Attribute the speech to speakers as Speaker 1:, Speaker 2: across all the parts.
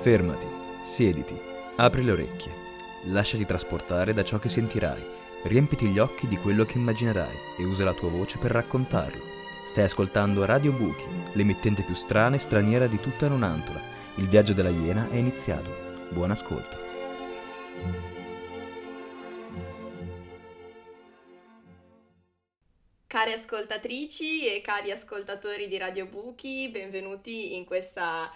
Speaker 1: Fermati, siediti, apri le orecchie, lasciati trasportare da ciò che sentirai, riempiti gli occhi di quello che immaginerai e usa la tua voce per raccontarlo. Stai ascoltando Radio Buchi, l'emittente più strana e straniera di tutta Nonantola. Il viaggio della Iena è iniziato. Buon ascolto.
Speaker 2: Cari ascoltatrici e cari ascoltatori di Radio Buchi, benvenuti in, questa,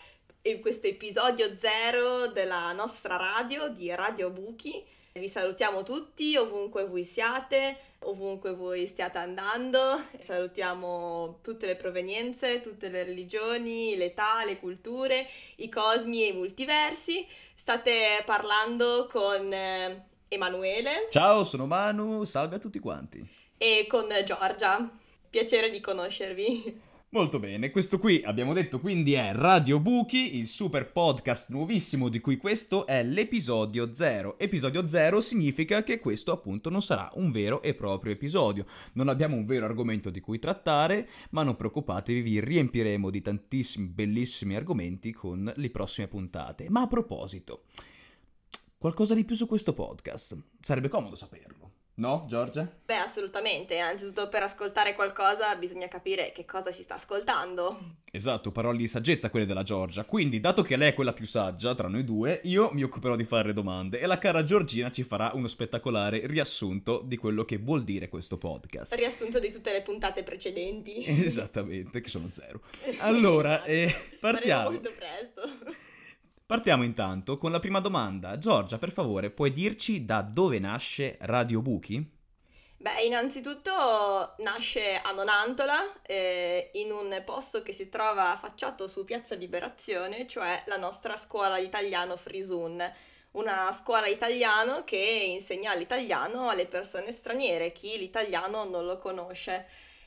Speaker 2: questo episodio zero della nostra radio di Radio Buchi. Vi salutiamo tutti ovunque voi siate, ovunque voi stiate andando. Salutiamo tutte le provenienze, tutte le religioni, l'età, le culture, i cosmi e i multiversi. State parlando con eh, Emanuele.
Speaker 1: Ciao, sono Manu, salve a tutti quanti
Speaker 2: e con Giorgia. Piacere di conoscervi.
Speaker 1: Molto bene, questo qui abbiamo detto quindi è Radio Buchi, il super podcast nuovissimo di cui questo è l'episodio 0. Episodio 0 significa che questo appunto non sarà un vero e proprio episodio. Non abbiamo un vero argomento di cui trattare, ma non preoccupatevi, vi riempiremo di tantissimi bellissimi argomenti con le prossime puntate. Ma a proposito, qualcosa di più su questo podcast? Sarebbe comodo saperlo. No, Giorgia?
Speaker 2: Beh, assolutamente. Innanzitutto per ascoltare qualcosa bisogna capire che cosa si sta ascoltando.
Speaker 1: Esatto, parole di saggezza quelle della Giorgia. Quindi, dato che lei è quella più saggia tra noi due, io mi occuperò di fare domande e la cara Giorgina ci farà uno spettacolare riassunto di quello che vuol dire questo podcast.
Speaker 2: Riassunto di tutte le puntate precedenti.
Speaker 1: Esattamente, che sono zero. Allora, eh, partiamo.
Speaker 2: molto presto.
Speaker 1: Partiamo intanto con la prima domanda. Giorgia, per favore, puoi dirci da dove nasce Radio Buchi?
Speaker 2: Beh, innanzitutto nasce a Nonantola, eh, in un posto che si trova affacciato su Piazza Liberazione, cioè la nostra scuola italiano Frisun, una scuola italiano che insegna l'italiano alle persone straniere, chi l'italiano non lo conosce.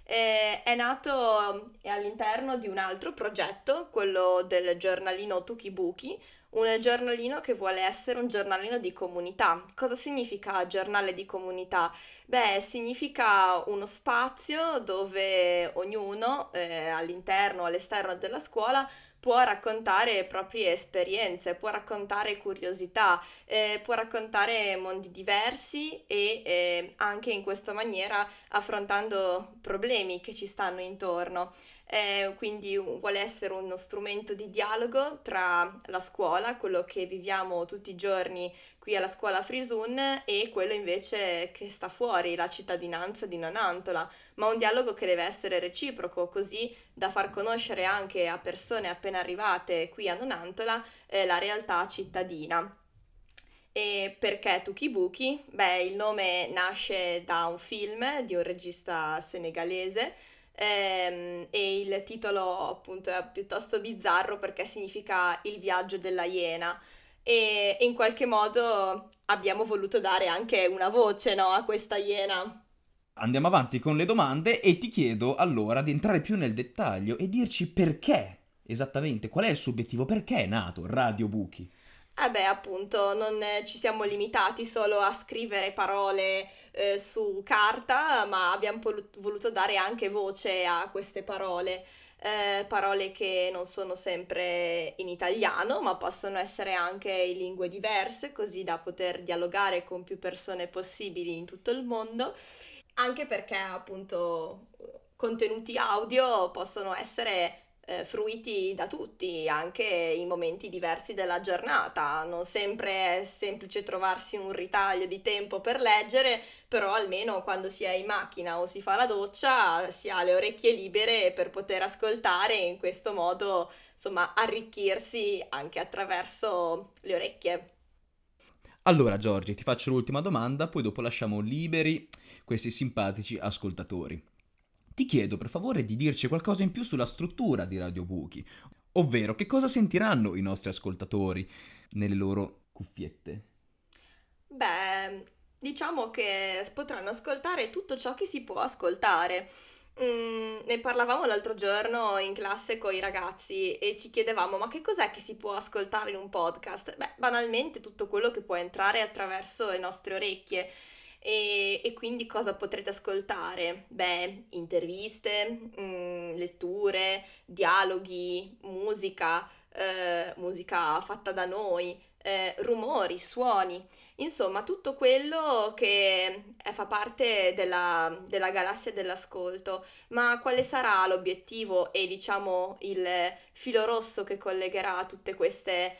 Speaker 2: Eh, è nato all'interno di un altro progetto, quello del giornalino Tukibuki, un giornalino che vuole essere un giornalino di comunità. Cosa significa giornale di comunità? Beh, significa uno spazio dove ognuno eh, all'interno o all'esterno della scuola può raccontare proprie esperienze, può raccontare curiosità, eh, può raccontare mondi diversi e eh, anche in questa maniera affrontando problemi che ci stanno intorno eh, quindi vuole essere uno strumento di dialogo tra la scuola, quello che viviamo tutti i giorni qui alla scuola Frisun e quello invece che sta fuori, la cittadinanza di Nonantola, ma un dialogo che deve essere reciproco, così da far conoscere anche a persone appena arrivate qui a Nonantola eh, la realtà cittadina. E perché Tukibuki? Beh, il nome nasce da un film di un regista senegalese ehm, e il titolo appunto è piuttosto bizzarro perché significa il viaggio della iena e in qualche modo abbiamo voluto dare anche una voce no, a questa iena.
Speaker 1: Andiamo avanti con le domande e ti chiedo allora di entrare più nel dettaglio e dirci perché esattamente, qual è il suo obiettivo, perché è nato Radio Buchi?
Speaker 2: Eh beh, appunto, non ci siamo limitati solo a scrivere parole eh, su carta, ma abbiamo voluto dare anche voce a queste parole. Eh, parole che non sono sempre in italiano, ma possono essere anche in lingue diverse, così da poter dialogare con più persone possibili in tutto il mondo, anche perché appunto contenuti audio possono essere eh, fruiti da tutti, anche in momenti diversi della giornata. Non sempre è semplice trovarsi un ritaglio di tempo per leggere, però almeno quando si è in macchina o si fa la doccia si ha le orecchie libere per poter ascoltare e in questo modo, insomma, arricchirsi anche attraverso le orecchie.
Speaker 1: Allora Giorgi, ti faccio l'ultima domanda, poi dopo lasciamo liberi questi simpatici ascoltatori. Ti chiedo per favore di dirci qualcosa in più sulla struttura di Radio Buchi, ovvero che cosa sentiranno i nostri ascoltatori nelle loro cuffiette.
Speaker 2: Beh, diciamo che potranno ascoltare tutto ciò che si può ascoltare. Mm, ne parlavamo l'altro giorno in classe con i ragazzi e ci chiedevamo ma che cos'è che si può ascoltare in un podcast? Beh, banalmente tutto quello che può entrare attraverso le nostre orecchie. E, e, quindi cosa potrete ascoltare? Beh, interviste, mh, mm, letture, dialoghi, musica, eh, musica fatta da noi, eh, rumori, suoni, insomma tutto quello che fa parte della, della galassia dell'ascolto. Ma quale sarà l'obiettivo e diciamo il filo rosso che collegherà tutte queste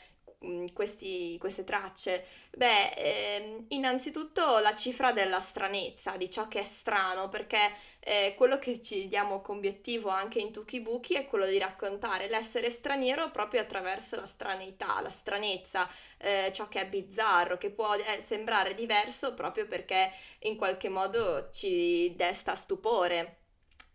Speaker 2: questi, queste tracce? Beh, ehm, innanzitutto la cifra della stranezza, di ciò che è strano, perché eh, quello che ci diamo come obiettivo anche in Tukibuki è quello di raccontare l'essere straniero proprio attraverso la straneità, la stranezza, eh, ciò che è bizzarro, che può eh, sembrare diverso proprio perché in qualche modo ci desta stupore.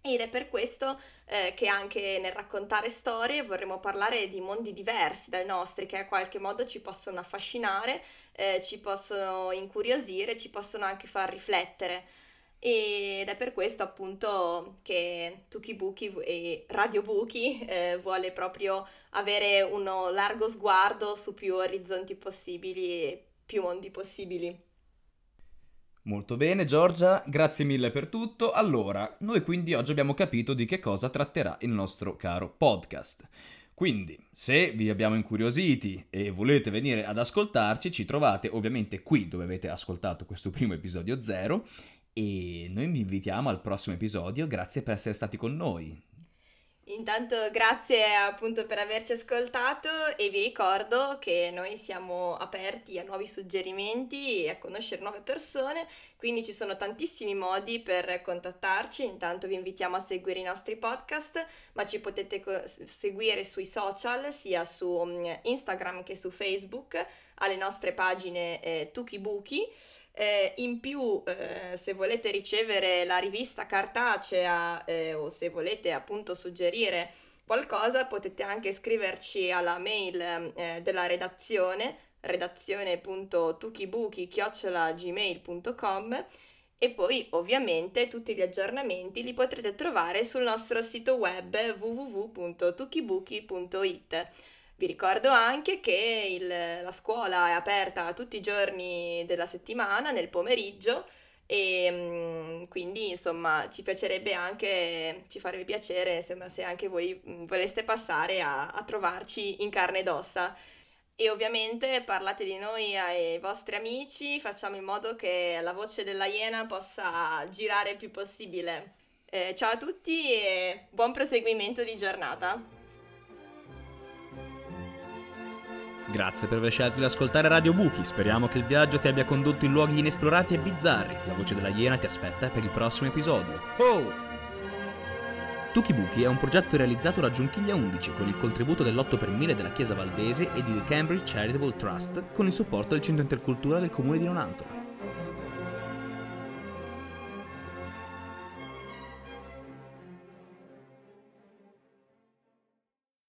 Speaker 2: Ed è per questo eh, che anche nel raccontare storie vorremmo parlare di mondi diversi dai nostri, che in qualche modo ci possono affascinare, eh, ci possono incuriosire, ci possono anche far riflettere. Ed è per questo appunto che Tukibuki e Radio Buki eh, vuole proprio avere uno largo sguardo su più orizzonti possibili e più mondi possibili.
Speaker 1: Molto bene Giorgia, grazie mille per tutto. Allora, noi quindi oggi abbiamo capito di che cosa tratterà il nostro caro podcast. Quindi, se vi abbiamo incuriositi e volete venire ad ascoltarci, ci trovate ovviamente qui dove avete ascoltato questo primo episodio zero e noi vi invitiamo al prossimo episodio. Grazie per essere stati con noi.
Speaker 2: Intanto grazie appunto per averci ascoltato e vi ricordo che noi siamo aperti a nuovi suggerimenti e a conoscere nuove persone, quindi ci sono tantissimi modi per contattarci, intanto vi invitiamo a seguire i nostri podcast, ma ci potete co- seguire sui social, sia su mm, Instagram che su Facebook, alle nostre pagine eh, Tukibuki. Eh, in più, eh, se volete ricevere la rivista cartacea eh, o se volete appunto suggerire qualcosa, potete anche scriverci alla mail eh, della redazione redazione.tukibuki.gmail.com e poi ovviamente tutti gli aggiornamenti li potrete trovare sul nostro sito web www.tukibuki.it. Vi ricordo anche che il, la scuola è aperta tutti i giorni della settimana, nel pomeriggio, e mm, quindi insomma ci piacerebbe anche, ci farebbe piacere insomma, se anche voi mm, voleste passare a, a trovarci in carne ed ossa. E ovviamente parlate di noi ai vostri amici, facciamo in modo che la voce della Iena possa girare il più possibile. Eh, ciao a tutti e buon proseguimento di giornata!
Speaker 1: Grazie per aver scelto di ascoltare Radio Buchi, speriamo che il viaggio ti abbia condotto in luoghi inesplorati e bizzarri. La voce della iena ti aspetta per il prossimo episodio. Oh! Tuki Buchi è un progetto realizzato da Giunchiglia 11 con il contributo dell'8 per 1000 della Chiesa Valdese e di The Cambridge Charitable Trust con il supporto del Centro Intercultura del Comune di Nonantola.